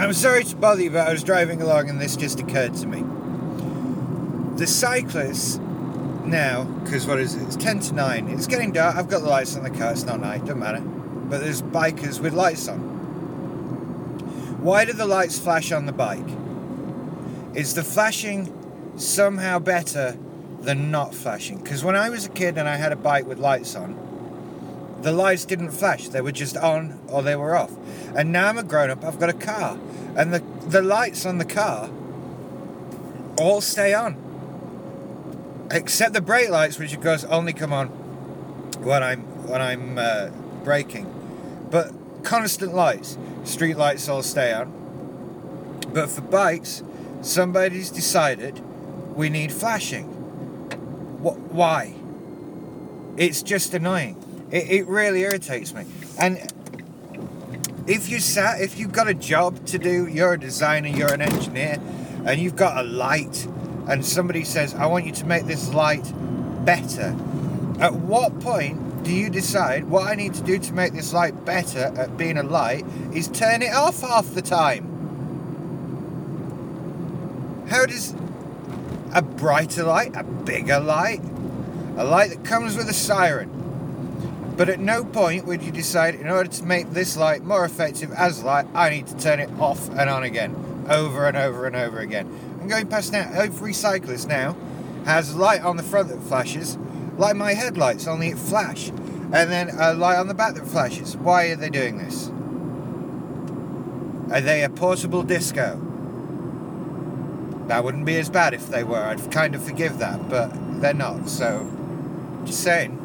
I'm sorry to bother you, but I was driving along and this just occurred to me. The cyclists now, because what is it? It's 10 to 9. It's getting dark. I've got the lights on the car. It's not night. Doesn't matter. But there's bikers with lights on. Why do the lights flash on the bike? Is the flashing somehow better than not flashing? Because when I was a kid and I had a bike with lights on, the lights didn't flash. They were just on or they were off. And now I'm a grown up, I've got a car. And the, the lights on the car all stay on. Except the brake lights, which of course only come on when I'm when I'm uh, braking. But constant lights, street lights all stay on. But for bikes, somebody's decided we need flashing. What? Why? It's just annoying. It, it really irritates me. And if you sat, if you've got a job to do, you're a designer, you're an engineer, and you've got a light, and somebody says, "I want you to make this light better." At what point do you decide what I need to do to make this light better at being a light is turn it off half the time? How does a brighter light, a bigger light, a light that comes with a siren, but at no point would you decide, in order to make this light more effective as light, I need to turn it off and on again, over and over and over again. I'm going past now, every cyclist now has light on the front that flashes, like my headlights, only it flash, and then a light on the back that flashes. Why are they doing this? Are they a portable disco? That wouldn't be as bad if they were. I'd kind of forgive that, but they're not. So, just saying.